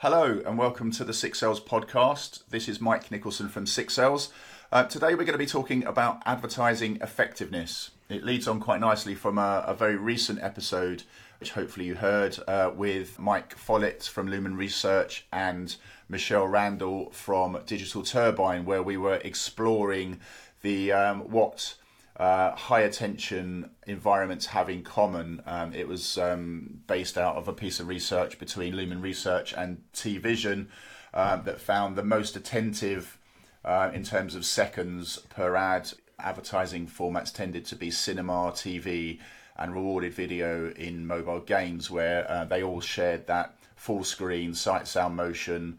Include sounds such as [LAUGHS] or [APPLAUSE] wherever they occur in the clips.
Hello and welcome to the Six Sells podcast. This is Mike Nicholson from Six Sells. Uh, today we're going to be talking about advertising effectiveness. It leads on quite nicely from a, a very recent episode, which hopefully you heard, uh, with Mike Follett from Lumen Research and Michelle Randall from Digital Turbine, where we were exploring the um, what uh, high attention environments have in common. Um, it was um, based out of a piece of research between Lumen Research and T Vision um, that found the most attentive uh, in terms of seconds per ad advertising formats tended to be cinema, TV, and rewarded video in mobile games, where uh, they all shared that full screen, sight, sound, motion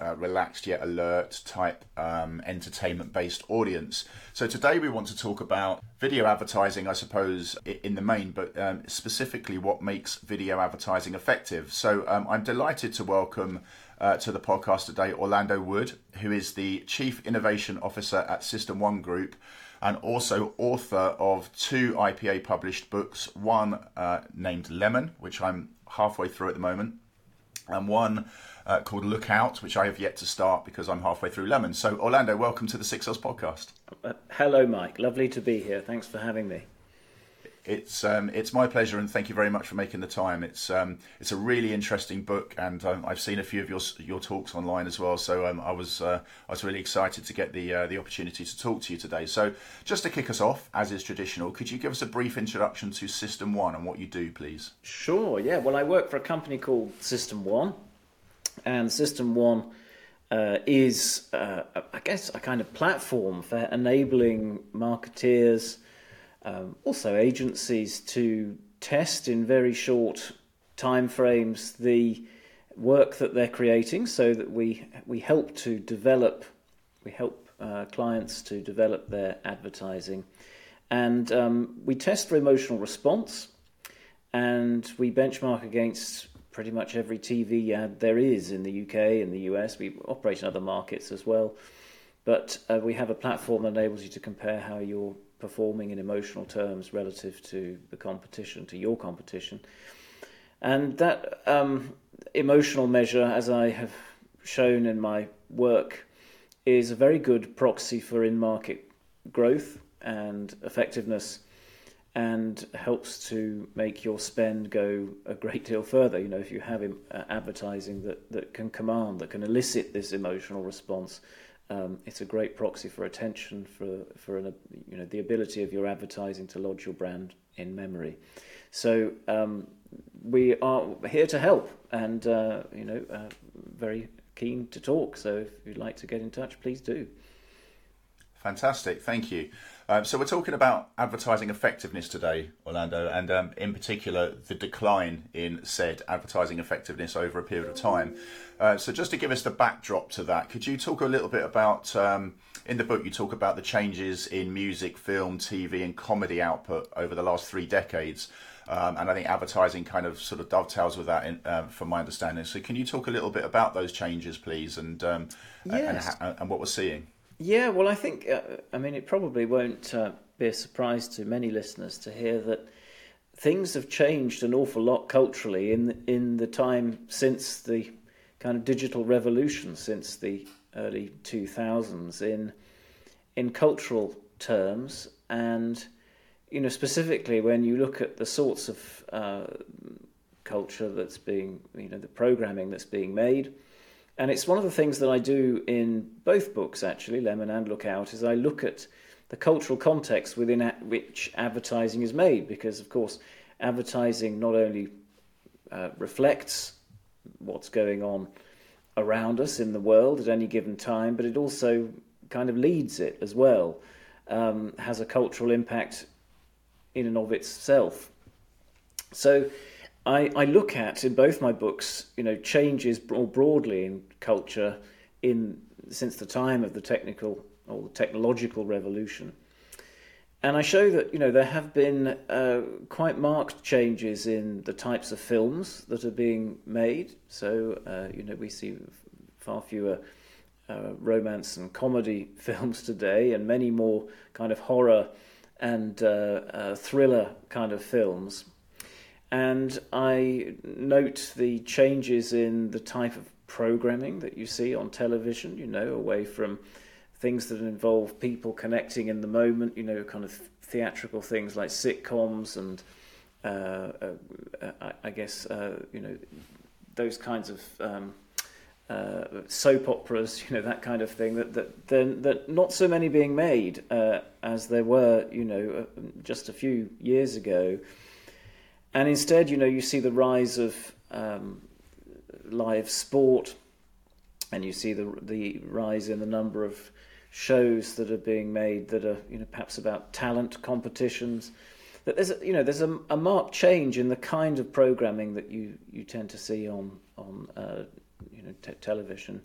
uh, relaxed yet alert type um, entertainment based audience. So today we want to talk about video advertising, I suppose, in the main, but um, specifically what makes video advertising effective. So um, I'm delighted to welcome uh, to the podcast today Orlando Wood, who is the Chief Innovation Officer at System One Group and also author of two IPA published books, one uh, named Lemon, which I'm halfway through at the moment, and one uh, called Look Out, which I have yet to start because I'm halfway through Lemon. So, Orlando, welcome to the Six Sells podcast. Uh, hello, Mike. Lovely to be here. Thanks for having me. It's um, it's my pleasure, and thank you very much for making the time. It's um, it's a really interesting book, and um, I've seen a few of your your talks online as well. So um, I was uh, I was really excited to get the uh, the opportunity to talk to you today. So just to kick us off, as is traditional, could you give us a brief introduction to System One and what you do, please? Sure. Yeah. Well, I work for a company called System One, and System One uh, is, uh, I guess, a kind of platform for enabling marketeers, um, also agencies, to test in very short time frames the work that they're creating, so that we we help to develop, we help uh, clients to develop their advertising, and um, we test for emotional response, and we benchmark against pretty much every TV ad there is in the UK and the US. We operate in other markets as well. But uh, we have a platform that enables you to compare how you're performing in emotional terms relative to the competition, to your competition. And that um, emotional measure, as I have shown in my work, is a very good proxy for in market growth and effectiveness and helps to make your spend go a great deal further. You know, if you have uh, advertising that, that can command, that can elicit this emotional response, um, it's a great proxy for attention, for for an, you know the ability of your advertising to lodge your brand in memory. So um, we are here to help, and uh, you know, uh, very keen to talk. So if you'd like to get in touch, please do. Fantastic, thank you. Um, so we're talking about advertising effectiveness today, Orlando, and um, in particular the decline in said advertising effectiveness over a period of time. Uh, so just to give us the backdrop to that, could you talk a little bit about? Um, in the book, you talk about the changes in music, film, TV, and comedy output over the last three decades. Um, and I think advertising kind of sort of dovetails with that, in, um, from my understanding. So, can you talk a little bit about those changes, please, and um, yes. and, and, what we're seeing? Yeah, well, I think, uh, I mean, it probably won't uh, be a surprise to many listeners to hear that things have changed an awful lot culturally in in the time since the kind of digital revolution, since the early 2000s, in in cultural terms, and you know specifically when you look at the sorts of uh, culture that's being, you know, the programming that's being made and it's one of the things that I do in both books, actually, Lemon and Look Out, is I look at the cultural context within which advertising is made, because, of course, advertising not only uh, reflects what's going on around us in the world at any given time, but it also kind of leads it as well, um, has a cultural impact in and of itself. So I, I look at in both my books, you know, changes more broadly in culture in since the time of the technical or technological revolution. And I show that you know there have been uh, quite marked changes in the types of films that are being made. So uh, you know we see far fewer uh, romance and comedy [LAUGHS] films today, and many more kind of horror and uh, uh, thriller kind of films and I note the changes in the type of programming that you see on television, you know, away from things that involve people connecting in the moment, you know, kind of theatrical things like sitcoms and uh, uh, I, I, guess, uh, you know, those kinds of um, uh, soap operas, you know, that kind of thing, that, that, that not so many being made uh, as there were, you know, uh, just a few years ago. And instead, you know, you see the rise of um, live sport, and you see the the rise in the number of shows that are being made that are you know perhaps about talent competitions. That there's a, you know there's a, a marked change in the kind of programming that you you tend to see on on uh, you know te- television.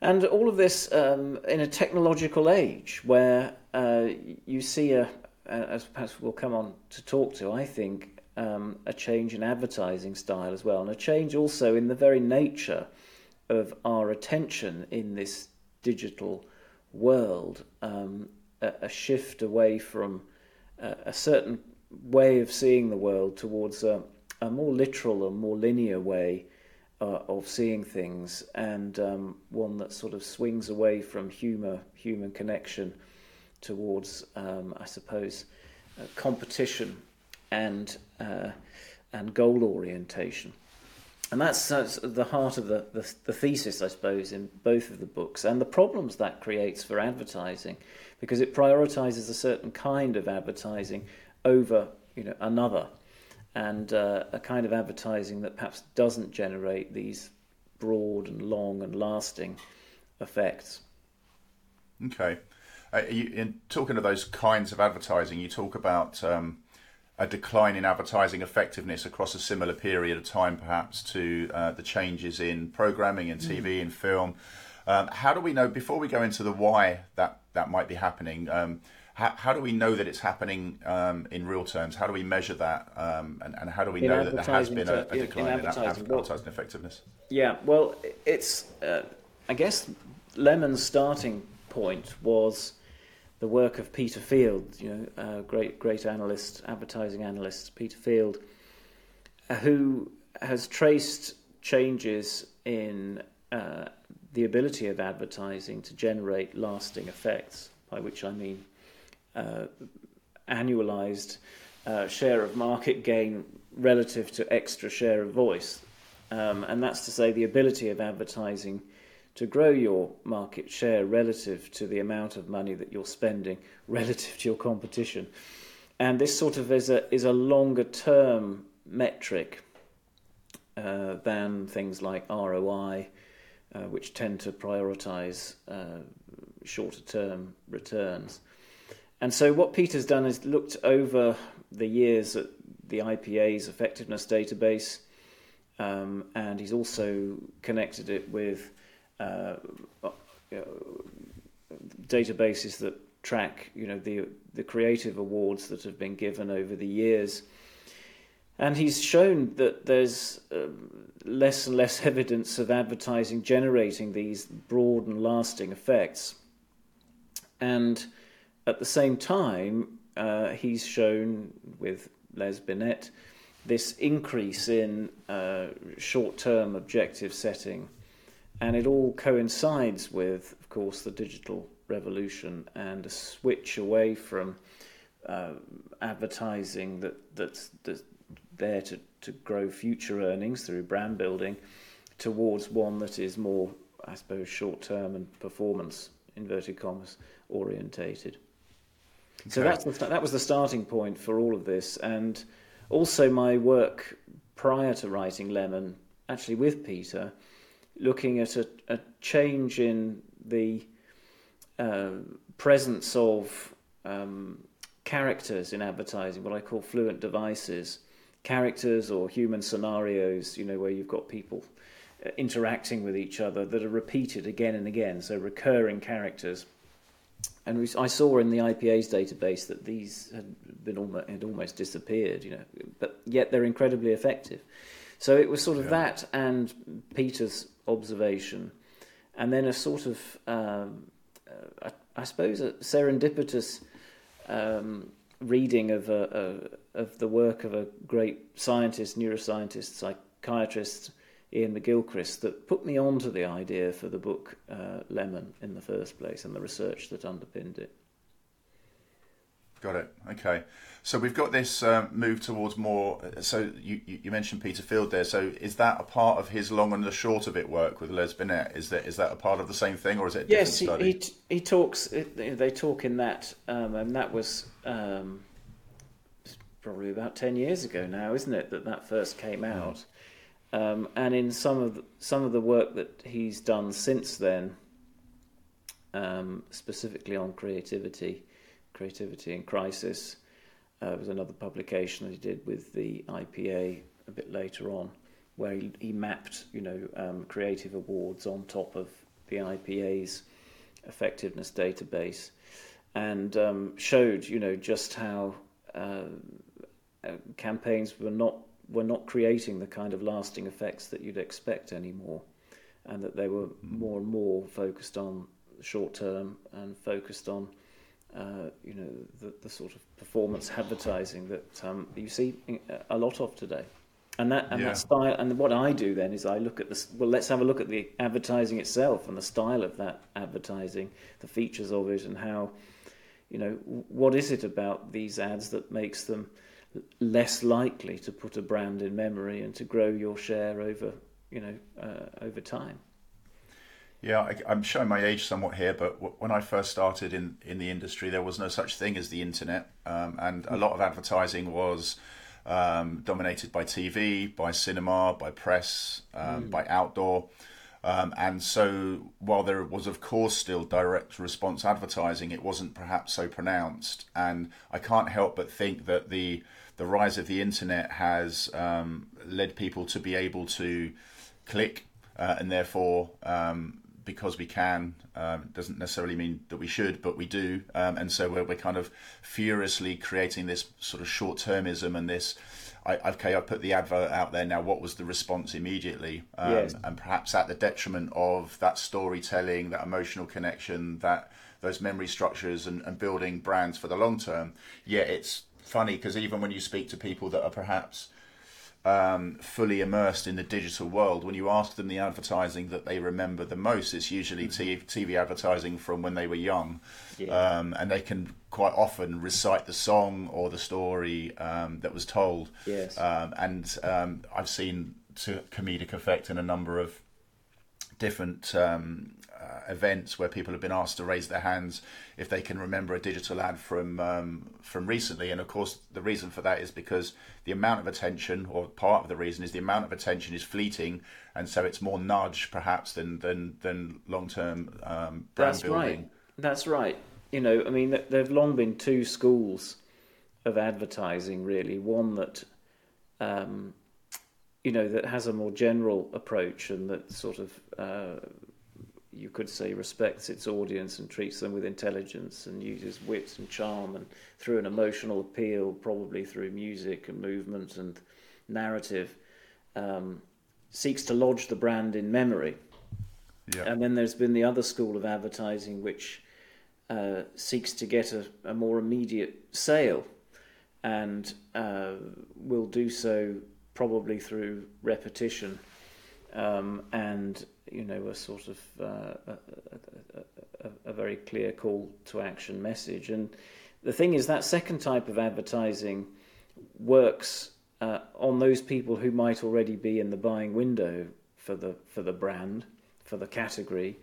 And all of this um, in a technological age where uh, you see a, as perhaps we'll come on to talk to, I think, um, a change in advertising style as well, and a change also in the very nature of our attention in this digital world, um, a, a, shift away from a, a, certain way of seeing the world towards a, a more literal and more linear way uh, of seeing things, and um, one that sort of swings away from humor, human connection towards, um, I suppose, uh, competition and uh, and goal orientation. And that's, that's the heart of the, the, the, thesis, I suppose, in both of the books, and the problems that creates for advertising, because it prioritizes a certain kind of advertising over you know, another, and uh, a kind of advertising that perhaps doesn't generate these broad and long and lasting effects. Okay. Uh, you, in talking of those kinds of advertising, you talk about um, a decline in advertising effectiveness across a similar period of time, perhaps, to uh, the changes in programming and TV mm. and film. Um, how do we know, before we go into the why that, that might be happening, um, how, how do we know that it's happening um, in real terms? How do we measure that? Um, and, and how do we in know that there has been a, a decline in, in advertising, in advertising effectiveness? Yeah, well, it's, uh, I guess, Lemon's starting point was the work of Peter Field, you know, uh, great great analyst, advertising analyst Peter Field, uh, who has traced changes in uh, the ability of advertising to generate lasting effects. By which I mean uh, annualized uh, share of market gain relative to extra share of voice, um, and that's to say the ability of advertising to grow your market share relative to the amount of money that you're spending [LAUGHS] relative to your competition. And this sort of is a, is a longer term metric uh, than things like ROI, uh, which tend to prioritize uh, shorter term returns. And so, what Peter's done is looked over the years at the IPA's effectiveness database, um, and he's also connected it with uh, databases that track, you know, the the creative awards that have been given over the years. And he's shown that there's uh, less and less [LAUGHS] evidence of advertising generating these broad and lasting effects. And at the same time, uh, he's shown with Les Binet this increase in uh, short term objective setting and it all coincides with, of course, the digital revolution and a switch away from uh, advertising that, that's, that's there to, to grow future earnings through brand building towards one that is more, I suppose, short term and performance, inverted commas, orientated. Okay. So that's the, that was the starting point for all of this. And also, my work prior to writing Lemon, actually with Peter, looking at a, a change in the uh, presence of um, characters in advertising, what I call fluent devices, characters or human scenarios, you know, where you've got people uh, interacting with each other that are repeated again and again, so recurring characters. And we, I saw in the IPA's database that these had been almost, had almost disappeared, you know, but yet they're incredibly effective. So it was sort of yeah. that and Peter's observation, and then a sort of, um, uh, I, I, suppose, a serendipitous um, reading of a, a, of the work of a great scientist, neuroscientist, psychiatrist Ian McGilchrist that put me onto the idea for the book uh, Lemon in the first place and the research that underpinned it. Got it. Okay. So we've got this uh, move towards more. So you, you mentioned Peter Field there. So is that a part of his long and the short of it work with Les Binet? Is that is that a part of the same thing, or is it? yes, he, he, he talks. They talk in that, um, and that was um, probably about ten years ago now, isn't it? That that first came hmm. out. Um, and in some of the, some of the work that he's done since then, um, specifically on creativity, creativity in crisis, uh, was another publication that he did with the IPA a bit later on, where he, he mapped, you know, um, creative awards on top of the IPA's effectiveness database, and um, showed, you know, just how uh, uh campaigns were not were not creating the kind of lasting effects that you'd expect anymore, and that they were mm. more and more focused on short term and focused on, uh, you know, the, the sort of performance advertising that um, you see a lot of today. And that and yeah. that style and what I do then is I look at this. Well, let's have a look at the advertising itself and the style of that advertising, the features of it, and how, you know, what is it about these ads that makes them less likely to put a brand in memory and to grow your share over you know uh, over time. Yeah, I, am showing my age somewhat here, but when I first started in, in the industry, there was no such thing as the internet, um, and a lot of advertising was um, dominated by TV, by cinema, by press, um, mm. by outdoor. Um, and so, while there was, of course, still direct response advertising, it wasn't perhaps so pronounced. And I can't help but think that the the rise of the internet has um, led people to be able to click, uh, and therefore, um, because we can, um, doesn't necessarily mean that we should, but we do. Um, and so we're, we're kind of furiously creating this sort of short termism and this. I, okay, I put the advert out there now. What was the response immediately? Um, yes. And perhaps at the detriment of that storytelling, that emotional connection, that those memory structures, and, and building brands for the long term. Yeah, it's funny because even when you speak to people that are perhaps um, fully immersed in the digital world, when you ask them the advertising that they remember the most, it's usually mm-hmm. TV advertising from when they were young. Yeah. Um, and they can quite often recite the song or the story um, that was told. Yes. Um, and um, I've seen to comedic effect in a number of different um, uh, events where people have been asked to raise their hands if they can remember a digital ad from um, from recently. And of course, the reason for that is because the amount of attention, or part of the reason, is the amount of attention is fleeting, and so it's more nudge perhaps than than than long term um, brand That's building. right. That's right. You know, I mean, there have long been two schools of advertising. Really, one that. Um, you know that has a more general approach and that sort of uh, you could say respects its audience and treats them with intelligence and uses wit and charm and through an emotional appeal, probably through music and movement and narrative, um, seeks to lodge the brand in memory. Yeah. And then there's been the other school of advertising which uh, seeks to get a, a, more immediate sale and uh, will do so probably through repetition um, and you know a sort of uh, a, a, a, very clear call to action message. And the thing is that second type of advertising works uh, on those people who might already be in the buying window for the for the brand for the category,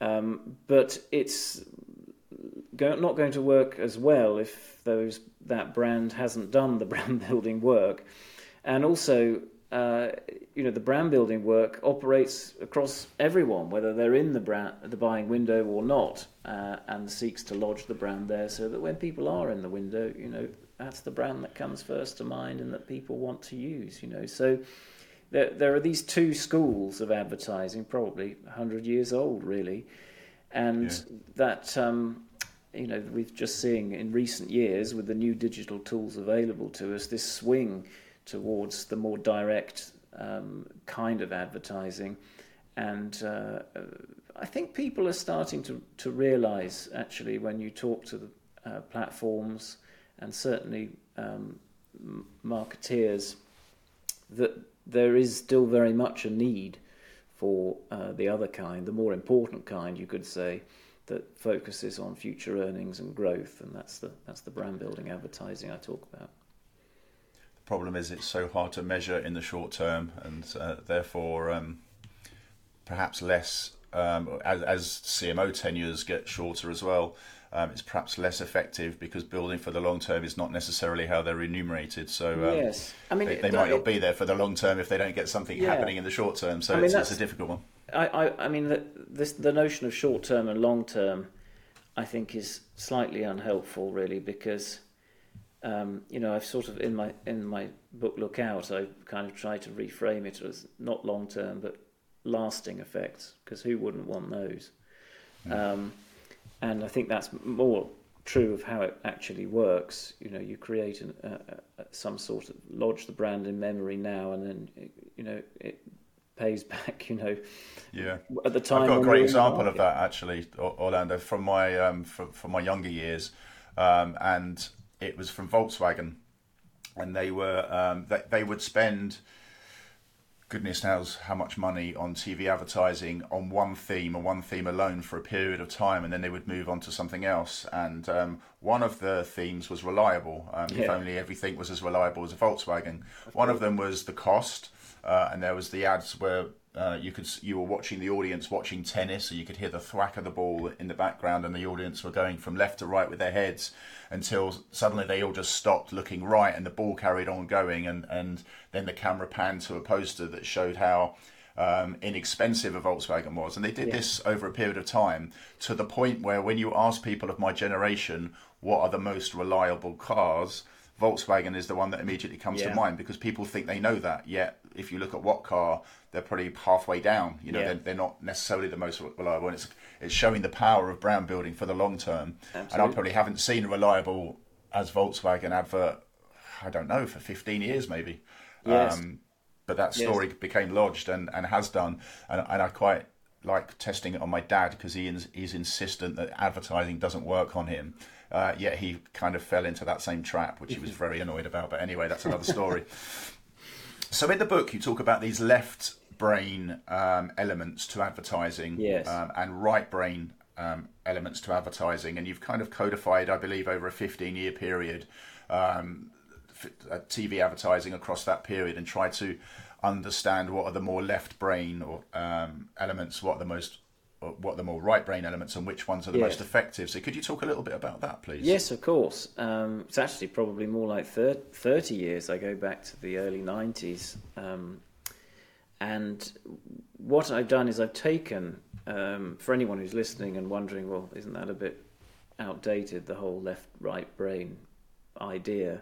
um, but it's go, not going to work as well if those that brand hasn't done the [LAUGHS] brand building work, and also uh, you know the brand building work operates across everyone, whether they're in the brand the buying window or not, uh, and seeks to lodge the brand there, so that when people are in the window, you know that's the brand that comes first to mind and that people want to use. You know, so there there are these two schools of advertising, probably hundred years old, really, and yeah. that. Um, you know, we've just seeing in recent years with the new digital tools available to us, this swing towards the more direct um, kind of advertising. And uh, I think people are starting to, to realize, actually, when you talk to the uh, platforms and certainly um, marketeers, that there is still very much a need for uh, the other kind, the more important kind, you could say, that focuses on future earnings and growth, and that's the that's the brand building advertising I talk about. Problem is it's so hard to measure in the short term, and uh, therefore um, perhaps less um, as, as CMO tenures get shorter as well um, it's perhaps less effective because building for the long term is not necessarily how they're remunerated. So um, yes, I mean they, they might not be there for the long term if they don't get something yeah. happening in the short term. So I mean, it's, it's, a difficult one. I, I, I mean, the, this, the notion of short term and long term, I think, is slightly unhelpful, really, because. Um, you know, I've sort of in my in my book Look Out, I kind of tried to reframe it as not long term but lasting effects, because who wouldn't want those? Mm. Um, and I think that's more true of how it actually works. You know, you create an, uh, some sort of lodge the brand in memory now, and then you know it pays [LAUGHS] back. You know, yeah. At the time, I've got a great example of that actually, Orlando, from my um, from, from my younger years, um, and it was from Volkswagen, and they were um, they, they would spend goodness knows how much money on TV advertising on one theme or one theme alone for a period of time, and then they would move on to something else. And um, one of the themes was reliable. Um, yeah. If only everything was as reliable as a Volkswagen. One of them was the cost, uh, and there was the ads where uh, you could you were watching the audience watching tennis, so you could hear the thwack of the ball in the background, and the audience were going from left to right with their heads until suddenly they all just stopped looking right, and the ball carried on going, and and then the camera panned to a poster that showed how. Um, inexpensive a Volkswagen was, and they did yeah. this over a period of time to the point where when you ask people of my generation what are the most reliable cars, Volkswagen is the one that immediately comes yeah. to mind because people think they know that. Yet, if you look at what car they're probably halfway down. You know, yeah. they're, they're, not necessarily the most reliable. And it's it's showing the power of brand building for the long term. Absolutely. And I probably haven't seen a reliable as Volkswagen advert. I don't know for 15 years maybe. Yes. Um, but that story yes. became lodged and, and has done, and, and I quite like testing it on my dad because he is, he's insistent that advertising doesn't work on him. Uh, yet he kind of fell into that same trap, which he was [LAUGHS] very annoyed about. But anyway, that's another story. So in the book, you talk about these left brain um, elements to advertising yes. um, and right brain um, elements to advertising, and you've kind of codified, I believe, over a 15 year period, um, uh, TV advertising across that period, and tried to understand what are the more left brain or um, elements, what are the most what are the more right brain elements and which ones are the most effective. So, could you talk a little bit about that, please? Yes, of course. Um, it's actually probably more like 30 years. I go back to the early 90s. Um, and what I've done is I've taken, um, for anyone who's listening and wondering, well, isn't that a bit outdated, the whole left right brain idea?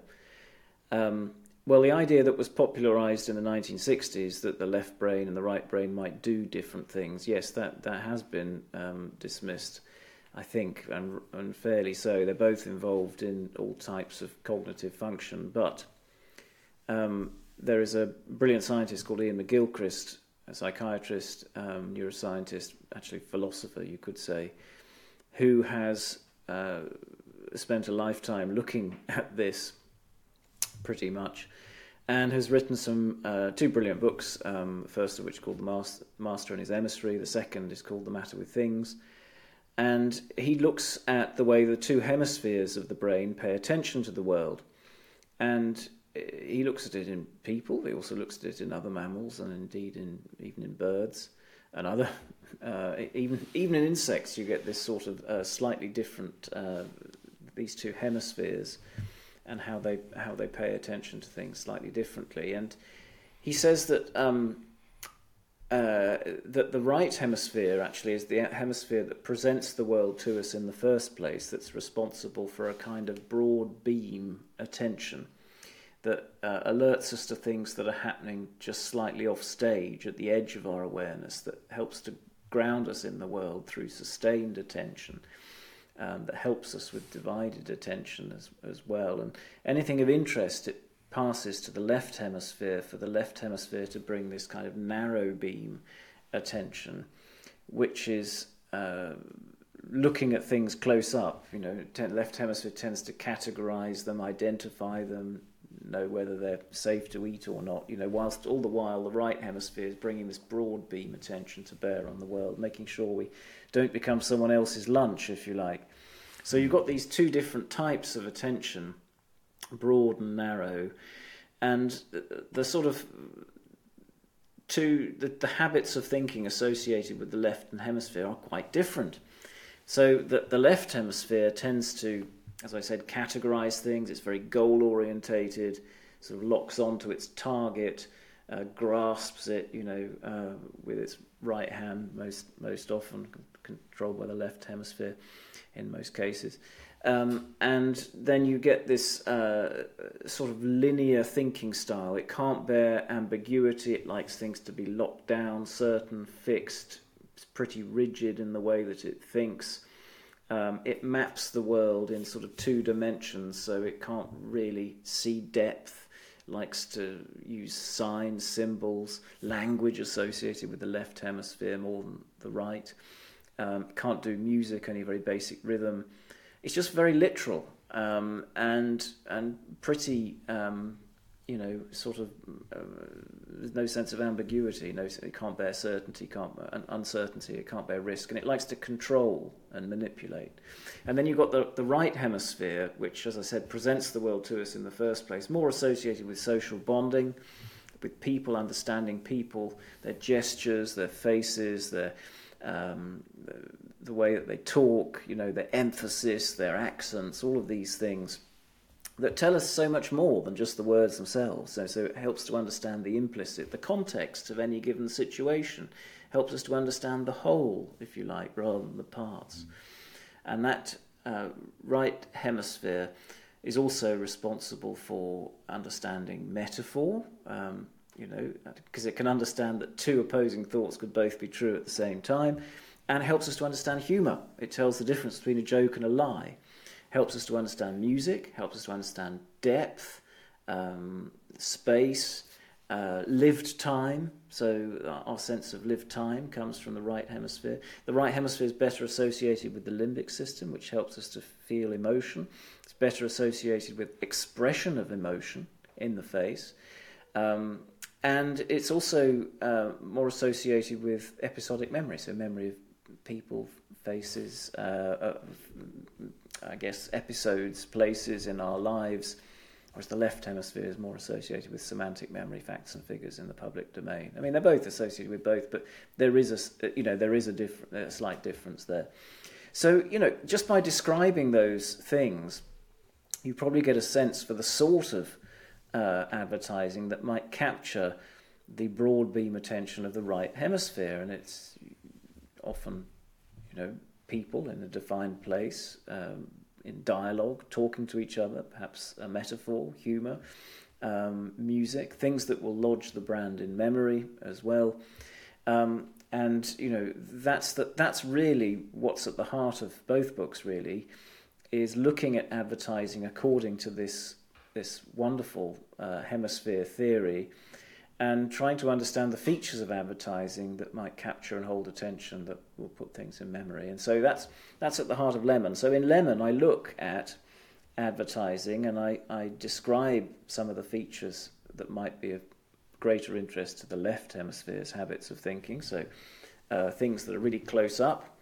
Um, well, the idea that was popularized in the 1960s that the left brain and the right brain might do different things, yes, that, that has been um, dismissed, I think, and, and fairly so. They're both involved in all types of cognitive function, but um, there is a brilliant scientist called Ian McGilchrist, a psychiatrist, um, neuroscientist, actually philosopher, you could say, who has uh, spent a lifetime looking [LAUGHS] at this pretty much and has written some uh, two brilliant books. Um, the first of which called The Master, and His Emissary. The second is called The Matter with Things. And he looks at the way the two hemispheres of the brain pay attention to the world. And uh, he looks at it in people. He also looks at it in other mammals, and indeed in even in birds and other [LAUGHS] uh, even even in insects. You get this sort of uh, slightly different uh, these two hemispheres and how they how they pay attention to things slightly differently. And he says that um, uh, that the right hemisphere actually is the hemisphere that presents the world to us in the first place. That's responsible for a kind of broad beam attention that uh, alerts us to things that are happening just slightly off stage at the edge of our awareness. That helps to ground us in the world through sustained attention um, that helps us with divided attention as, as well. And anything of interest, it passes to the left hemisphere for the left hemisphere to bring this kind of narrow beam attention, which is uh, looking at things close up. You know, left hemisphere tends to categorize them, identify them, know whether they're safe to eat or not. You know, whilst all the while the right hemisphere is bringing this broad beam attention to bear on the world, making sure we don't become someone else's lunch, if you like. So you've got these two different types of attention, broad and narrow, and the sort of two the, the habits of thinking associated with the left hemisphere are quite different. So the, the left hemisphere tends to, as I said, categorize things. It's very goal orientated, sort of locks onto its target, uh, grasps it, you know, uh, with its right hand most most often, controlled by the left hemisphere in most cases. Um, and then you get this uh, sort of linear thinking style. It can't bear ambiguity. It likes things to be locked down, certain, fixed. It's pretty rigid in the way that it thinks. Um, it maps the world in sort of two dimensions, so it can't really see depth. Likes to use signs, symbols, language associated with the left hemisphere more than the right. Um, can't do music, only very basic rhythm it's just very literal um, and and pretty um, you know sort of uh, there's no sense of ambiguity no it can't bear certainty can't uh, uncertainty it can't bear risk and it likes to control and manipulate. And then you've got the, the right hemisphere which as i said presents the world to us in the first place more associated with social bonding with people understanding people their gestures their faces their um, the way that they talk, you know, their emphasis, their accents, all of these things that tell us so much more than just the words themselves. So, so it helps to understand the implicit, the context of any given situation, helps us to understand the whole, if you like, rather than the parts. Mm. And that uh, right hemisphere is also responsible for understanding metaphor. Um, you know, because it can understand that two opposing thoughts could both be true at the same time and it helps us to understand humour. It tells the difference between a joke and a lie. Helps us to understand music, helps us to understand depth, um, space, uh, lived time. So our sense of lived time comes from the right hemisphere. The right hemisphere is better associated with the limbic system, which helps us to feel emotion. It's better associated with expression of emotion in the face. Um, and it's also uh, more associated with episodic memory, so memory of people, faces, uh, uh, I guess, episodes, places in our lives, whereas the left hemisphere is more associated with semantic memory, facts and figures in the public domain. I mean, they're both associated with both, but there is a, you know, there is a, diff- a slight difference there. So, you know, just by describing those things, you probably get a sense for the sort of uh, advertising that might capture the broad beam attention of the right hemisphere, and it's often, you know, people in a defined place, um, in dialogue, talking to each other, perhaps a metaphor, humour, um, music, things that will lodge the brand in memory as well. Um, and you know that's the, that's really what's at the heart of both books. Really, is looking at advertising according to this this wonderful uh, hemisphere theory and trying to understand the features of advertising that might capture and hold attention that will put things in memory. And so that's that's at the heart of Lemon. So in Lemon, I look at advertising and I, I describe some of the features that might be of greater interest to the left hemisphere's habits of thinking. So uh, things that are really close up,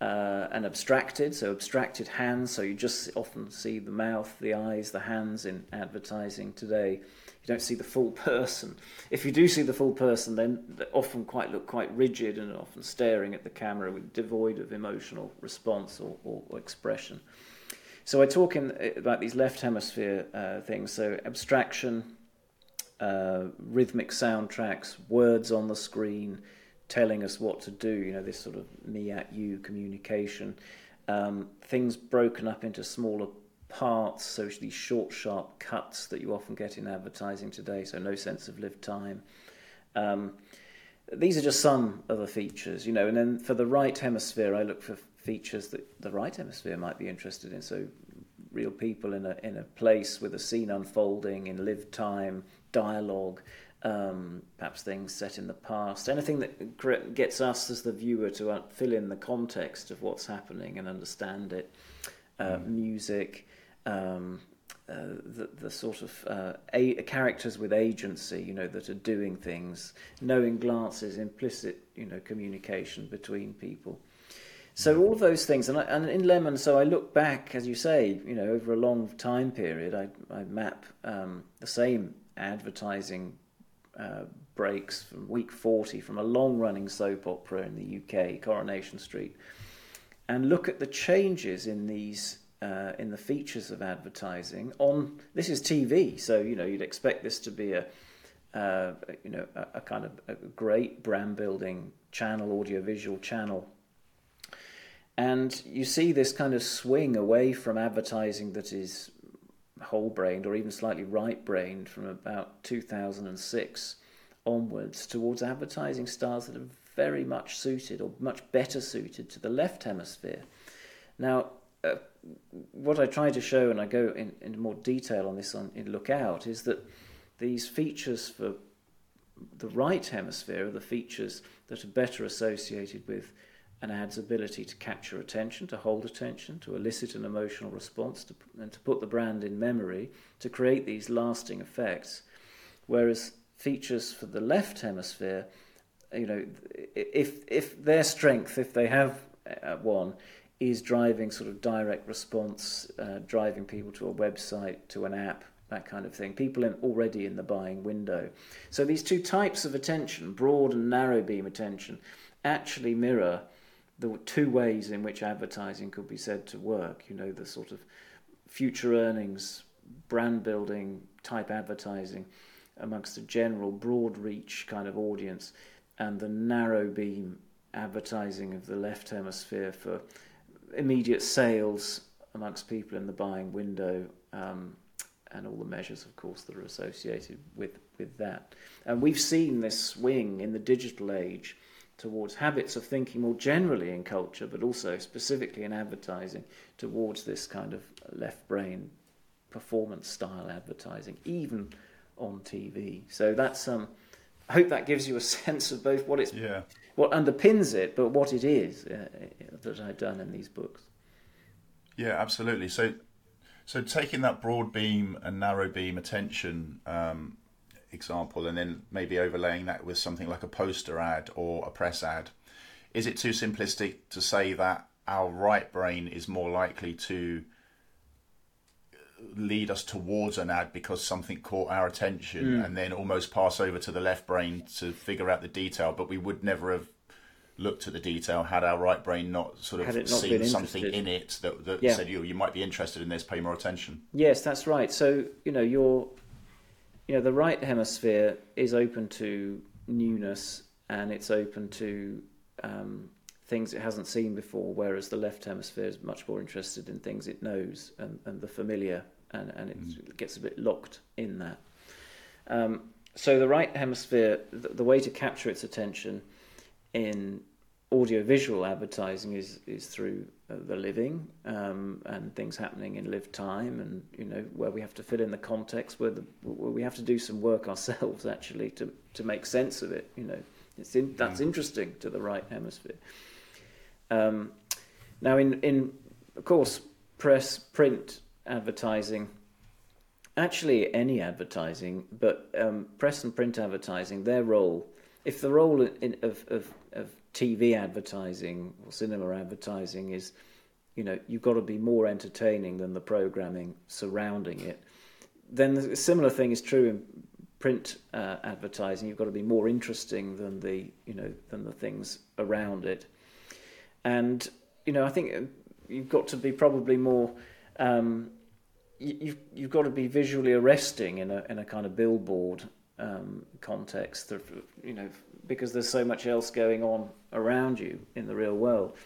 uh, and abstracted, so abstracted hands. So you just often see the mouth, the eyes, the hands in advertising today. You don't see the full person. If you do see the full person, then they often quite look quite rigid and often staring at the camera with devoid of emotional response or, or, or expression. So I talk in, about these left hemisphere uh, things. So abstraction, uh, rhythmic soundtracks, words on the screen telling us what to do, you know, this sort of me at you communication. Um, things broken up into smaller parts, so these short, sharp cuts that you often get in advertising today, so no sense of lived time. Um, these are just some of the features, you know, and then for the right hemisphere, I look for features that the right hemisphere might be interested in. So real people in a in a place with a scene unfolding in lived time, dialogue, um, perhaps things set in the past, anything that gets us as the viewer to uh, fill in the context of what's happening and understand it. Uh, mm. Music, um, uh, the, the sort of uh, a, characters with agency, you know, that are doing things, knowing glances, implicit, you know, communication between people. So all of those things, and, I, and in Lemon, so I look back, as you say, you know, over a long time period, I, I map um, the same advertising uh, breaks from week 40 from a long running soap opera in the UK, Coronation Street, and look at the changes in these uh, in the features of advertising on this is TV, so you know you'd expect this to be a uh, you know a, a, kind of a great brand building channel, audiovisual channel, and you see this kind of swing away from advertising that is whole brained or even slightly right brained from about 2006 onwards towards advertising styles that are very much suited or much better suited to the left hemisphere. Now, uh, what I try to show, and I go in, more detail on this on, in Look Out, is that these features for the right hemisphere are the features that are better associated with an ad's ability to capture attention, to hold attention, to elicit an emotional response, to, and to put the brand in memory, to create these lasting effects. Whereas features for the left hemisphere, you know, if if their strength, if they have uh, one, is driving sort of direct response, uh, driving people to a website, to an app, that kind of thing. People in, already in the buying window. So these two types of attention, broad and narrow beam attention, actually mirror the two ways in which advertising could be said to work. You know, the sort of future earnings, brand building type advertising amongst a general broad reach kind of audience, and the narrow beam advertising of the left hemisphere for immediate sales amongst people in the buying window, um, and all the measures, of course, that are associated with, with that. And we've seen this swing in the digital age towards habits of thinking more generally in culture, but also specifically in advertising, towards this kind of left brain performance style advertising, even on TV. So that's um, I hope that gives you a [LAUGHS] sense of both what it's yeah. What underpins it, but what it is uh, that I've done in these books. Yeah, absolutely. So, so taking that broad beam and narrow beam attention um, example, and then maybe overlaying that with something like a poster ad or a press ad, is it too simplistic to say that our right brain is more likely to lead us towards an ad because something caught our attention mm. and then almost pass over to the left brain to figure out the detail but we would never have looked at the detail had our right brain not sort of not seen something in it that, that yeah. said you you might be interested in this pay more attention yes that's right so you know your you know the right hemisphere is open to newness and it's open to um, things it hasn't seen before, whereas the left hemisphere is much more interested in things it knows and, and the familiar, and, and it mm. gets a bit locked in that. Um, so the right hemisphere, the, the, way to capture its attention in audiovisual advertising is is through uh, the living um, and things happening in live time, and you know where we have to fill in the context, where, the, where we have to do some work [LAUGHS] ourselves actually to to make sense of it. You know, it's in, that's mm. interesting to the right hemisphere. Um, now, in, in of course, press, print advertising, actually any advertising, but um, press and print advertising, their role, if the role in, of, of, of TV advertising or cinema advertising is, you know, you've got to be more entertaining than the programming surrounding it, then a similar thing is true in print uh, advertising. You've got to be more interesting than the, you know, than the things around it and you know I think you've got to be probably more. Um, you've you've got to be visually arresting in a in a kind of billboard um, context, you know, because there's so much else going on around you in the real world.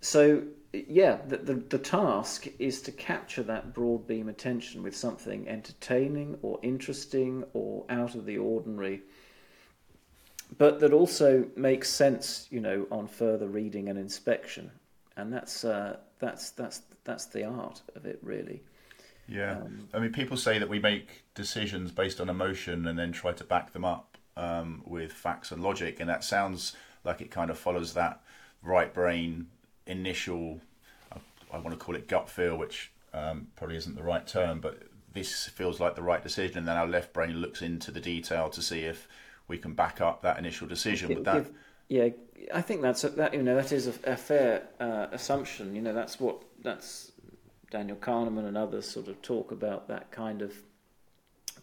So yeah, the, the, the task is to capture that broad beam attention with something entertaining or interesting or out of the ordinary but that also makes sense, you know, on further reading and inspection, and that's uh, that's that's that's the art of it, really. Yeah, um, I mean, people say that we make decisions based on emotion and then try to back them up um, with facts and logic, and that sounds like it kind of follows that right brain initial, I want to call it gut feel, which um, probably isn't the right term, but this feels like the right decision. And then our left brain looks into the detail to see if we can back up that initial decision. But that, yeah, I think that's a, that. You know, that is a, a fair uh, assumption. You know, that's what that's Daniel Kahneman and others sort of talk about that kind of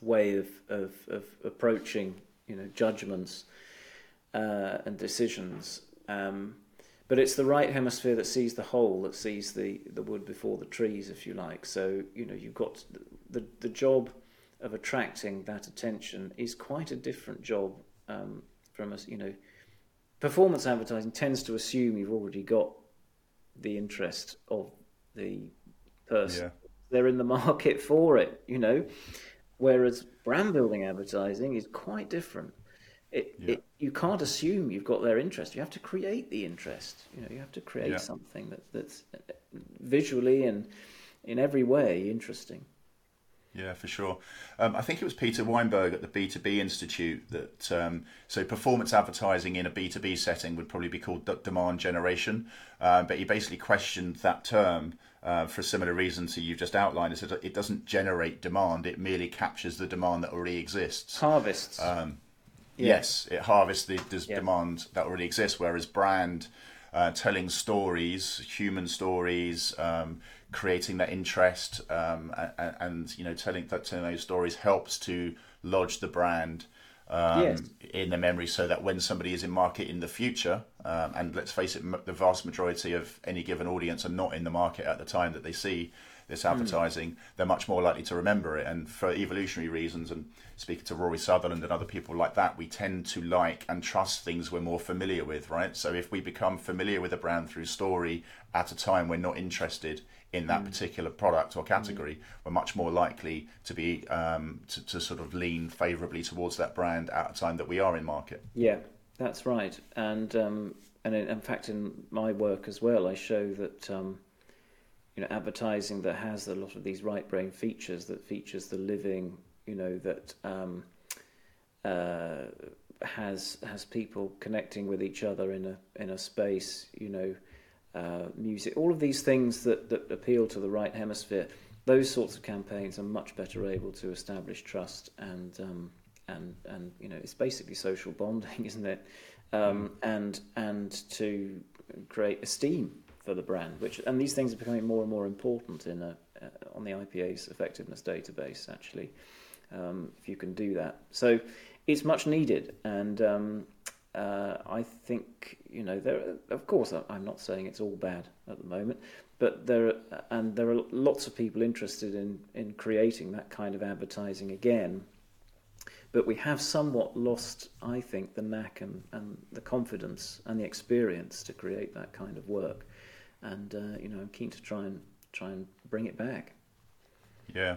way of of, of approaching you know judgments uh, and decisions. Um, but it's the right hemisphere that sees the whole, that sees the, the wood before the trees, if you like. So you know you've got the the job of attracting that attention is quite a different job um, from us. You know, performance advertising tends to assume you've already got the interest of the person. Yeah. They're in the market for it. You know, whereas brand building advertising is quite different. It, yeah. it, you can't assume you've got their interest. You have to create the interest. You know, you have to create yeah. something that, that's visually and in every way interesting. Yeah, for sure. Um, I think it was Peter Weinberg at the B2B Institute that um, so performance advertising in a B2B setting would probably be called demand generation, uh, but he basically questioned that term uh, for a similar reason to you've just outlined. He said it doesn't generate demand; it merely captures the demand that already exists. Harvests. Um, yeah. Yes, it harvests the, the yeah. demand that already exists. Whereas brand, uh, telling stories, human stories, um, creating that interest, um, and, and, you know telling that telling those stories helps to lodge the brand um, yes. in their memory, so that when somebody is in market in the future, um, and let's face it, the vast majority of any given audience are not in the market at the time that they see this hmm. advertising, mm. they're much more likely to remember it. And for evolutionary reasons, and speaking to Rory Sutherland and other people like that, we tend to like and trust things we're more familiar with, right? So if we become familiar with a brand through story at a time we're not interested in that mm. particular product or category, mm. we're much more likely to be um, to, to sort of lean favourably towards that brand at a time that we are in market. Yeah, that's right. And um, and in, in, fact, in my work as well, I show that. Um, you know, advertising that has a lot of these right brain features that features the living, you know, that um, uh, has has people connecting with each other in a in a space, you know, uh, music, all of these things that, that appeal to the right hemisphere, those sorts of campaigns are much better able to establish trust and um, and and you know it's basically social bonding, [LAUGHS] isn't it? Um, and and to create esteem for the brand, which and these things are becoming more and more important in a, uh, on the IPA's effectiveness database. Actually, um, if you can do that, so it's much needed, and um, uh, I think you know there. Of course, I'm not saying it's all bad at the moment, but there are, and there are lots of people interested in in creating that kind of advertising again. But we have somewhat lost, I think, the knack and, and the confidence and the experience to create that kind of work. And uh, you know, I'm keen to try and try and bring it back. Yeah.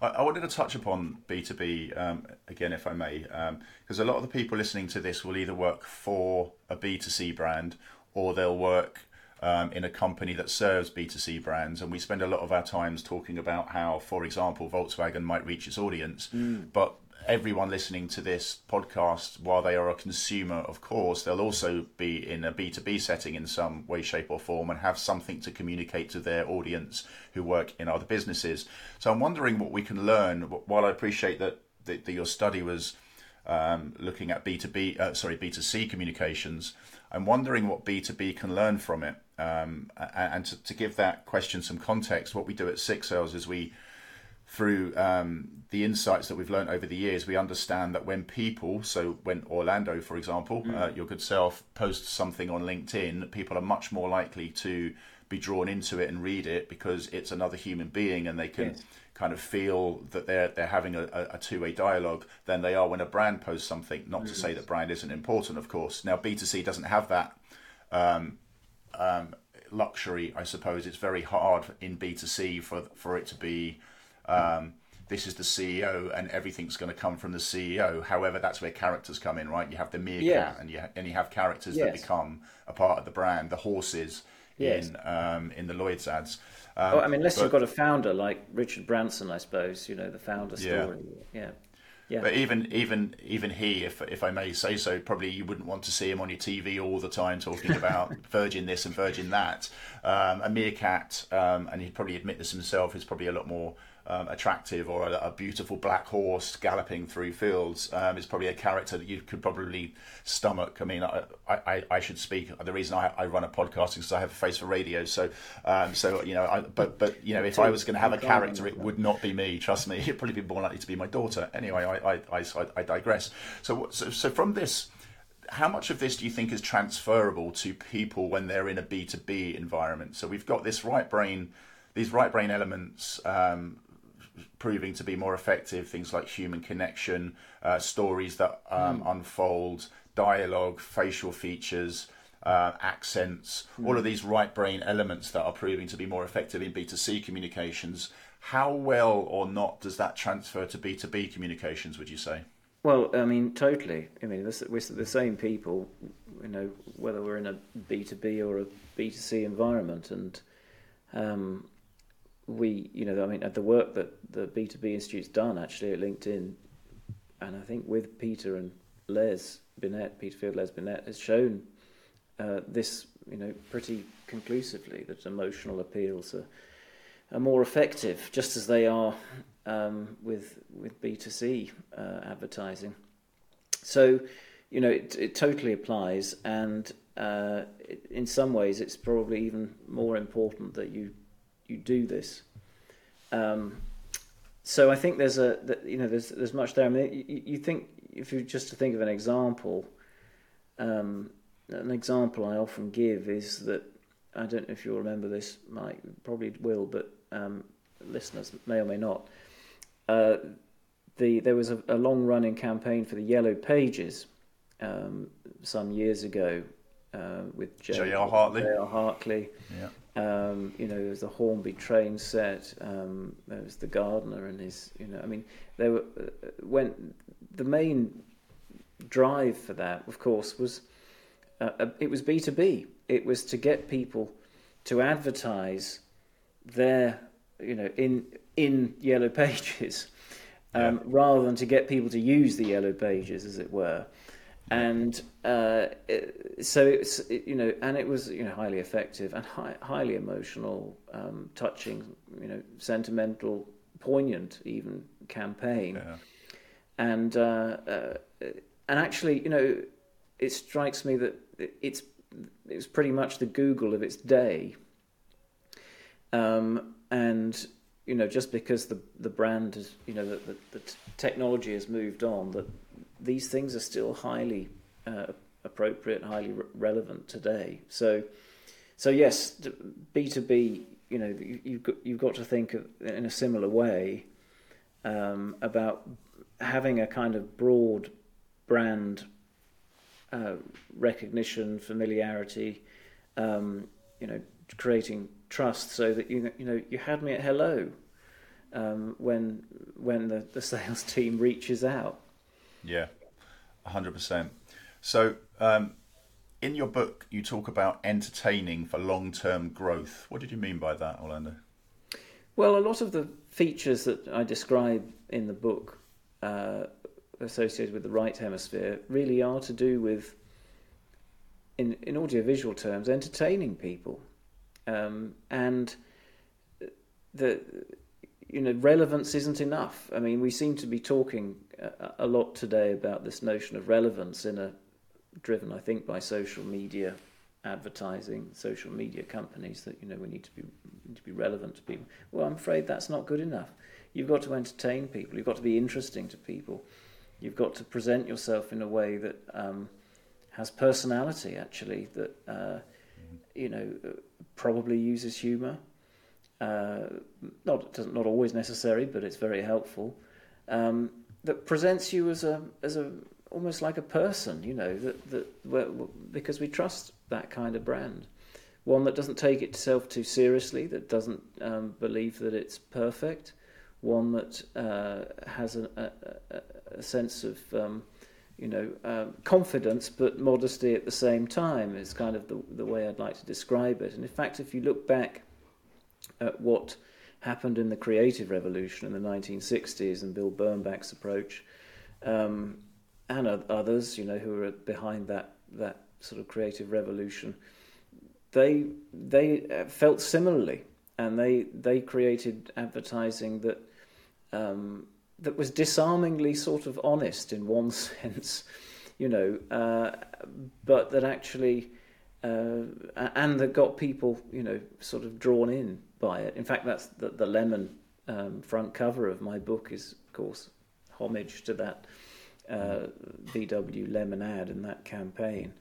I, wanted to touch upon B2B um, again, if I may, because um, a lot of the people listening to this will either work for a B2C brand or they'll work um, in a company that serves B2C brands. And we spend a lot of our times talking about how, for example, Volkswagen might reach its audience, mm. but everyone listening to this podcast, while they are a consumer, of course, they'll also be in a B2B setting in some way, shape, or form and have something to communicate to their audience who work in other businesses. So I'm wondering what we can learn. While I appreciate that, that, that your study was um, looking at B2B, uh, sorry, B2C communications, I'm wondering what B2B can learn from it. Um, and to, to give that question some context, what we do at Six Sells is we through um, the insights that we've learned over the years, we understand that when people, so when Orlando, for example, mm. uh, your good self posts something on LinkedIn, people are much more likely to be drawn into it and read it because it's another human being and they can yes. kind of feel that they're they're having a, a two way dialogue than they are when a brand posts something. Not to say that brand isn't important, of course. Now B two C doesn't have that. Um, um, luxury, I suppose. It's very hard in B two C for for it to be um, this is the CEO and everything's going to come from the CEO. However, that's where characters come in, right? You have the meerkat and you ha- and you have characters yes. that become a part of the brand. The horses yes. in um, in the Lloyd's ads. Um, oh, I mean, unless but, you've got a founder like Richard Branson, I suppose. You know, the founder story. Yeah. yeah. Yeah. But even even even he, if if I may say so, probably you wouldn't want to see him on your TV all the time talking [LAUGHS] about Virgin this and Virgin that. Um, a meerkat, um, and he'd probably admit this himself, is probably a lot more um, attractive or a, a, beautiful black horse galloping through fields um, is probably a character that you could probably stomach. I mean, I, I, I should speak. The reason I, I run a podcast is because I have a face for radio. So, um, so you know, I, but but you know, if I was going to have a character, it would not be me. Trust me, [LAUGHS] it'd probably be more likely to be my daughter. Anyway, I I, I, I digress. So, so so from this how much of this do you think is transferable to people when they're in a B2B environment? So we've got this right brain, these right brain elements um, proving to be more effective. Things like human connection, uh, stories that um, mm. unfold, dialogue, facial features. Uh, accents, mm. all of these right brain elements that are proving to be more effective in B2C communications. How well or not does that transfer to B2B communications, would you say? Well, I mean, totally. I mean, we're the same people, you know, whether we're in a B2B or a B2C environment. And um, we, you know, I mean, the work that the B2B Institute's done actually at LinkedIn, and I think with Peter and Les Binet, Peter Field, Les Binet, has shown uh, this, you know, pretty conclusively that emotional appeals are, are more effective, just as they are um, with with B2C uh, advertising. So, you know, it, it totally applies, and uh, it, in some ways, it's probably even more important that you you do this. Um, so I think there's a you know there's there's much there. I mean, you, you think if you just to think of an example, um, an example I often give is that I don't know if you'll remember this, Mike, probably will, but um, listeners may or may not. Uh, the there was a, a long running campaign for the Yellow Pages um, some years ago uh, with J.R. Hartley. J.R. Hartley. Yeah. Um, you know, there was the Hornby train set. Um, there was the gardener and his. You know, I mean, there were uh, when the main drive for that, of course, was uh, uh it was B two B. It was to get people to advertise their, you know, in in yellow [LAUGHS] pages, um, yeah. rather than to get people to use the yellow pages, as it were and uh, it, so it's it, you know, and it was you know highly effective and high, highly emotional, um, touching, you know, sentimental, poignant even campaign, yeah. and uh, uh, and actually you know, it strikes me that it's it's pretty much the Google of its day, um, and you know, just because the the brand is you know the, the, the technology has moved on that these things are still highly uh, appropriate, highly re- relevant today. So, so yes, B two B. You know, you've got you've got to think of, in a similar way um, about having a kind of broad brand uh, recognition, familiarity. Um, you know, creating trust, so that you you know you had me at hello um, when when the, the [LAUGHS] sales team reaches out. Yeah, hundred percent. So, um, in your book, you talk about entertaining for long-term growth. What did you mean by that, Orlando? Well, a lot of the features that I describe in the book uh, associated with the right hemisphere really are to do with, in in audiovisual terms, entertaining people, um, and the you know relevance isn't enough. I mean, we seem to be talking a lot today about this notion of relevance in a driven, I think, by social media advertising, social media companies that you know we need to be need to be relevant to people. Well, I'm afraid that's not good enough. You've got to entertain people. You've got to be interesting to people. You've got to present yourself in a way that um, has personality. Actually, that uh, you know probably uses humour. Uh, not not always necessary, but it's very helpful. Um, that presents you as a as a almost like a person, you know, that that because we trust that kind of brand, one that doesn't take itself too seriously, that doesn't um, believe that it's perfect, one that uh, has a, a, a, sense of um, you know um, confidence but modesty at the same time is kind of the the way I'd like to describe it. And in fact, if you look back at what happened in the creative revolution in the 1960s and Bill Bernbach's approach. Um, and others, you know, who were behind that that sort of creative revolution, they they uh, felt similarly, and they they created advertising that um, that was disarmingly sort of honest in one [LAUGHS] sense, you know, uh, but that actually uh, and that got people, you know, sort of drawn in by it. In fact, that's the, the lemon um, front cover of my book is, of course, homage to that uh, VW lemon ad and that campaign.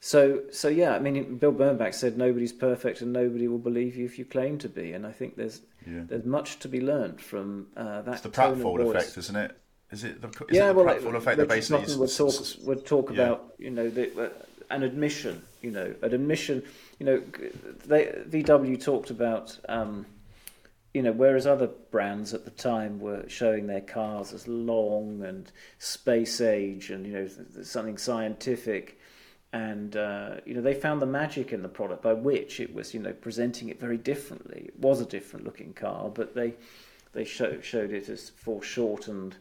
So, so yeah, I mean, Bill Bernbach said nobody's perfect and nobody will believe you if you claim to be, and I think there's yeah. there's much to be learned from uh, that. It's the pratfall effect, isn't it? Is it the, is yeah, it the well, pratfall effect that basically would talk would talk yeah. about you know the, uh, an admission, you know, an admission, you know, they, VW talked about. Um, you know, whereas other brands at the time were showing their cars as long and space age and you know something scientific, and uh, you know they found the magic in the product by which it was you know presenting it very differently. It was a different looking car, but they they show, showed it as foreshortened.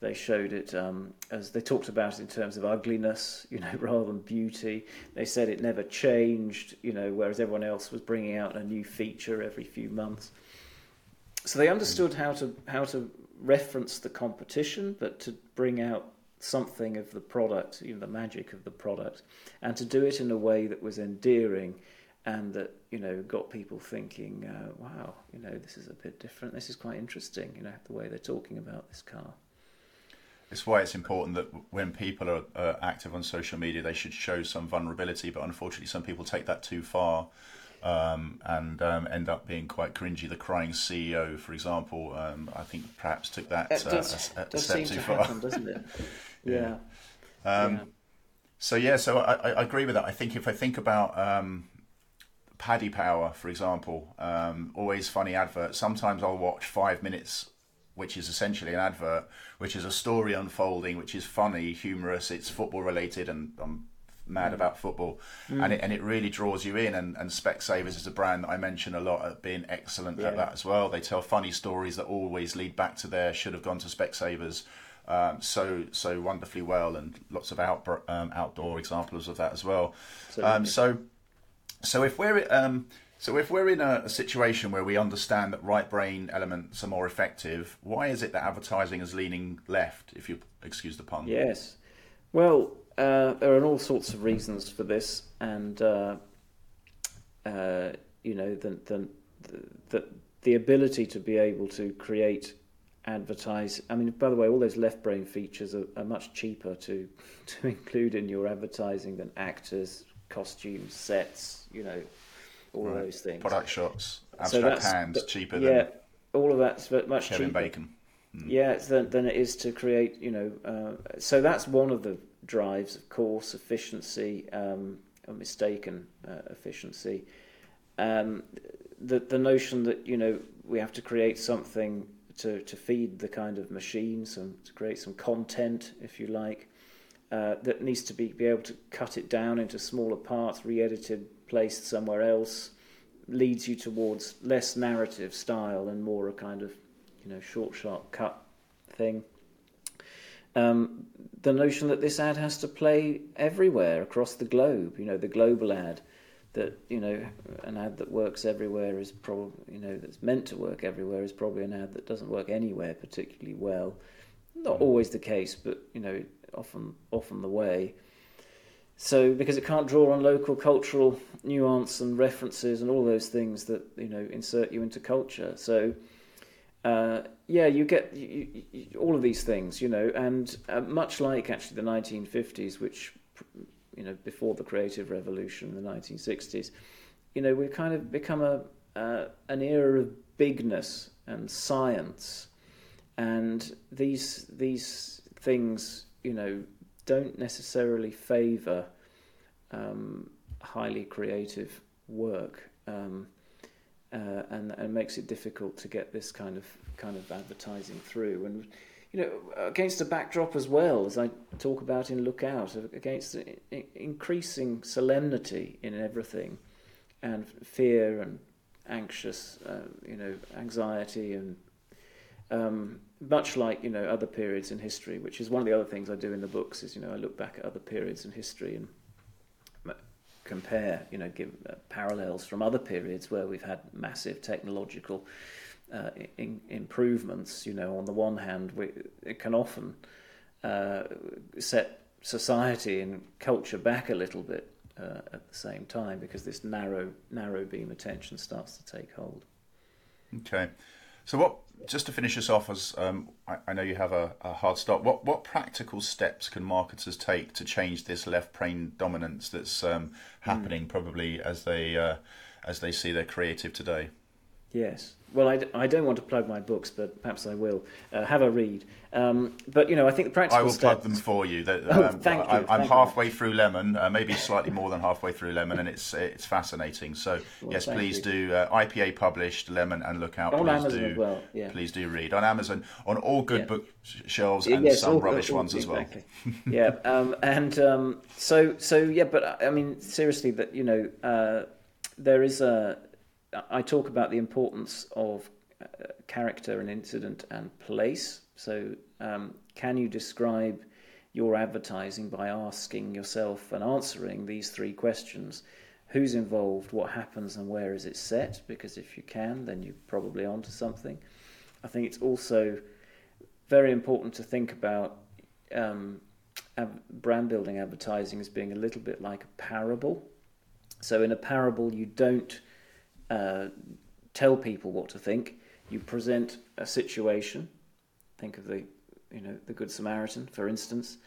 They showed it um, as they talked about it in terms of ugliness, you know, [LAUGHS] rather than beauty. They said it never changed, you know, whereas everyone else was bringing out a new feature every few months. So they understood how to how to reference the competition, but to bring out something of the product, you know, the magic of the product, and to do it in a way that was endearing and that you know got people thinking, uh, "Wow, you know, this is a bit different. This is quite interesting." You know, the way they're talking about this car. It's why it's important that when people are uh, active on social media, they should show some vulnerability. But unfortunately, some people take that too far. Um, and um, end up being quite cringy. The crying CEO, for example, um, I think perhaps took that uh, does, a, a step too far, happen, doesn't it? [LAUGHS] Yeah. Um, yeah. So yeah, so I, I, agree with that. I think if I think about um, Paddy Power, for example, um, always funny advert. Sometimes I'll watch five minutes, which is essentially an advert, which is a story unfolding, which is funny, humorous. It's football related, and I'm mad about football, mm. and it and it really draws you in. And, and Specsavers is a brand that I mention a lot at being excellent yeah. at that as well. They tell funny stories that always lead back to their should have gone to Specsavers um, so so wonderfully well, and lots of out, um, outdoor examples of that as well. Um, so so if we're um, so if we're in a, a, situation where we understand that right brain elements are more effective, why is it that advertising is leaning left? If you excuse the pun. Yes. Well, uh, there are all sorts of reasons for this, and uh, uh, you know the, the the the ability to be able to create advertise. I mean, by the way, all those left brain features are, are much cheaper to [LAUGHS] to include in your advertising than actors, costumes, sets. You know, all right. those things. Product shots, abstract so hands, cheaper yeah, than all of that's much Kevin cheaper. Bacon. Mm. Yeah, than, than it is to create. You know, uh, so that's one of the drives, of course, efficiency, um, a mistaken uh, efficiency. Um, the the notion that you know we have to create something to, to feed the kind of machine, some to create some content, if you like, uh, that needs to be, be able to cut it down into smaller parts, re-edited, placed somewhere else, leads you towards less narrative style and more a kind of, you know, short, sharp cut thing. Um, the notion that this ad has to play everywhere across the globe, you know, the global ad, that you know an ad that works everywhere is probably you know that's meant to work everywhere is probably an ad that doesn't work anywhere particularly well. Not mm. always the case, but you know often often the way. So because it can't draw on local cultural nuance and references and all those things that you know insert you into culture. So uh, yeah, you get you, you, all of these things, you know, and uh, much like actually the 1950s, which you know, before the creative revolution in the 1960s, you know, we've kind of become a uh, an era of bigness and science, and these these things, you know, don't necessarily favour um, highly creative work, um, uh, and and makes it difficult to get this kind of kind of advertising through. And you know, against a backdrop as well, as I talk about in Look Out, against increasing solemnity in everything, and fear and anxious, uh, you know, anxiety and um, much like you know other periods in history, which is one of the other things I do in the books. Is you know I look back at other periods in history and compare, you know, give uh, parallels from other periods where we've had massive technological uh, in, improvements. You know, on the one hand, we, it can often uh, set society and culture back a little bit uh, at the same time because this narrow narrow beam attention starts to take hold. Okay, so what? Just to finish us off, as um, I, I, know you have a, a, hard stop. What what practical steps can marketers take to change this left brain dominance that's um, happening, mm. probably as they uh, as they see their creative today? Yes. Well, I, I don't want to plug my books, but perhaps I will. Uh, have a read. Um, but, you know, I think the practical I will plug them for you. um, oh, thank you. I, am halfway you. through Lemon, uh, maybe slightly more than halfway through Lemon, and it's it's fascinating. So, well, yes, please you. do. Uh, IPA published, Lemon, and look out. On please Amazon do, as well, yeah. Please do read. On Amazon, on all good yeah. bookshelves, and yes, some all, rubbish all, ones as well. yeah, um, and um, so, so, yeah, but, I mean, seriously, that, you know, uh, there is a... I talk about the importance of uh, character and incident and place. So, um, can you describe your advertising by asking yourself and answering these three questions? Who's involved, what happens, and where is it set? Because if you can, then you're probably onto something. I think it's also very important to think about um, brand building advertising as being a little bit like a parable. So, in a parable, you don't uh, tell people what to think you present a situation. Think of the, you know, the Good Samaritan, for instance,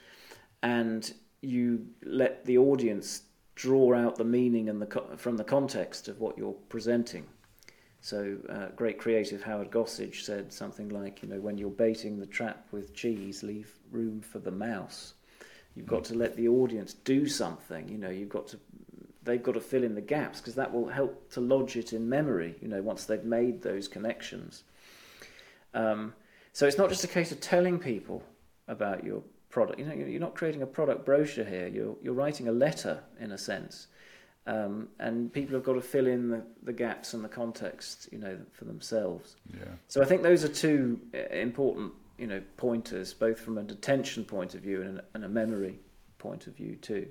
and you let the audience draw out the meaning and the from the context of what you're presenting. So, uh, great creative Howard Gossage said something like, you know, when you're baiting the trap with cheese, leave room for the mouse. You've got to let the audience do something. You know, you've got to they've got to fill in the gaps because that will help to lodge it in memory, you know, once they've made those connections. Um, so it's not just a case of telling people about your product. You know, you're not creating a product brochure here. You're you're writing a letter in a sense, um, and people have got to fill in the, the gaps and the context, you know, for themselves. Yeah. So I think those are two uh, important, you know, pointers, both from an attention point of view and, and a memory point of view too.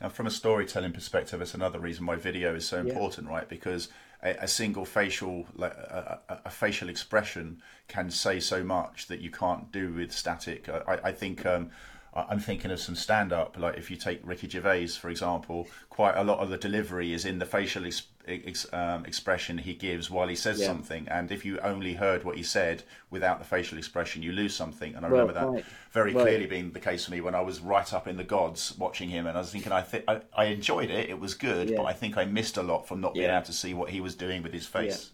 And from a storytelling perspective, it's another reason why video is so important, yeah. right? Because a, a, single facial, a, a, facial expression, can say so much that you can't do with static. I, I think um, I'm thinking of some stand up, like if you take Ricky Gervais, for example, quite a lot of the delivery is in the facial ex- ex- um, expression he gives while he says yeah. something. And if you only heard what he said without the facial expression, you lose something. And I remember that right. very right. clearly being the case for me when I was right up in the gods watching him. And I was thinking, I, th- I, I enjoyed it, it was good, yeah. but I think I missed a lot from not being able to see what he was doing with his face.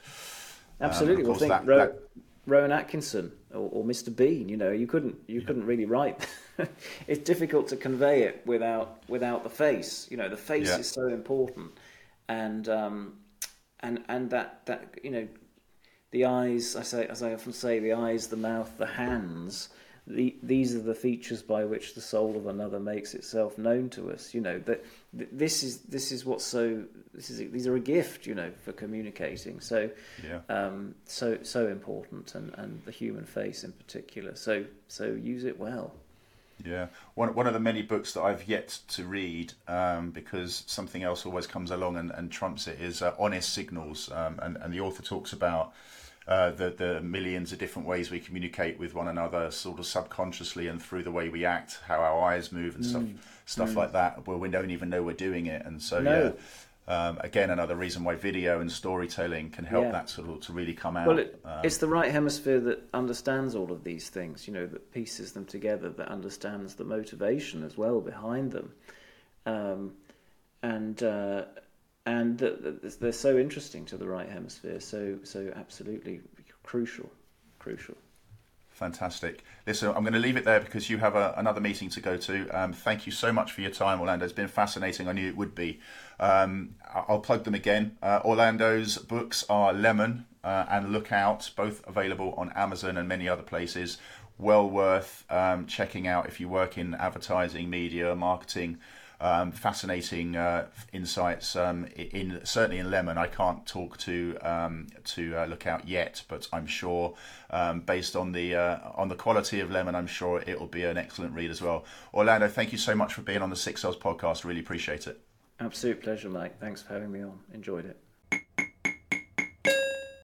Absolutely. Um, well, think that, Ro- that... Rowan Atkinson or, or Mr. Bean, you know, you couldn't you couldn't really write [LAUGHS] it's difficult to convey it without without the face. You know, the face yeah. is so important, and um, and and that that you know, the eyes. I say as I often say, the eyes, the mouth, the hands. The, these are the features by which the soul of another makes itself known to us. You know that this is this is what's so this is these are a gift. You know for communicating. So yeah. um, so so important, and, and the human face in particular. So so use it well. Yeah, one one of the many books that I've yet to read um, because something else always comes along and, and trumps it is uh, Honest Signals, um, and and the author talks about. Uh, the the millions of different ways we communicate with one another, sort of subconsciously and through the way we act, how our eyes move and mm. stuff stuff mm. like that, where we don't even know we're doing it. And so no. yeah, um, again, another reason why video and storytelling can help yeah. that sort of to really come out. Well, it, um, it's the right hemisphere that understands all of these things, you know, that pieces them together, that understands the motivation as well behind them, um, and uh, and they're so interesting to the right hemisphere. So so absolutely crucial, crucial. Fantastic. Listen, I'm going to leave it there because you have a, another meeting to go to. Um, thank you so much for your time, Orlando. It's been fascinating. I knew it would be. Um, I'll plug them again. Uh, Orlando's books are Lemon uh, and Look Out, both available on Amazon and many other places. Well worth um, checking out if you work in advertising, media, marketing. Um, fascinating uh, insights um, in certainly in lemon. I can't talk to um, to uh, Look Out yet, but I'm sure um, based on the uh, on the quality of lemon, I'm sure it will be an excellent read as well. Orlando, thank you so much for being on the Six Sells podcast. Really appreciate it. Absolute pleasure, Mike. Thanks for having me on. Enjoyed it.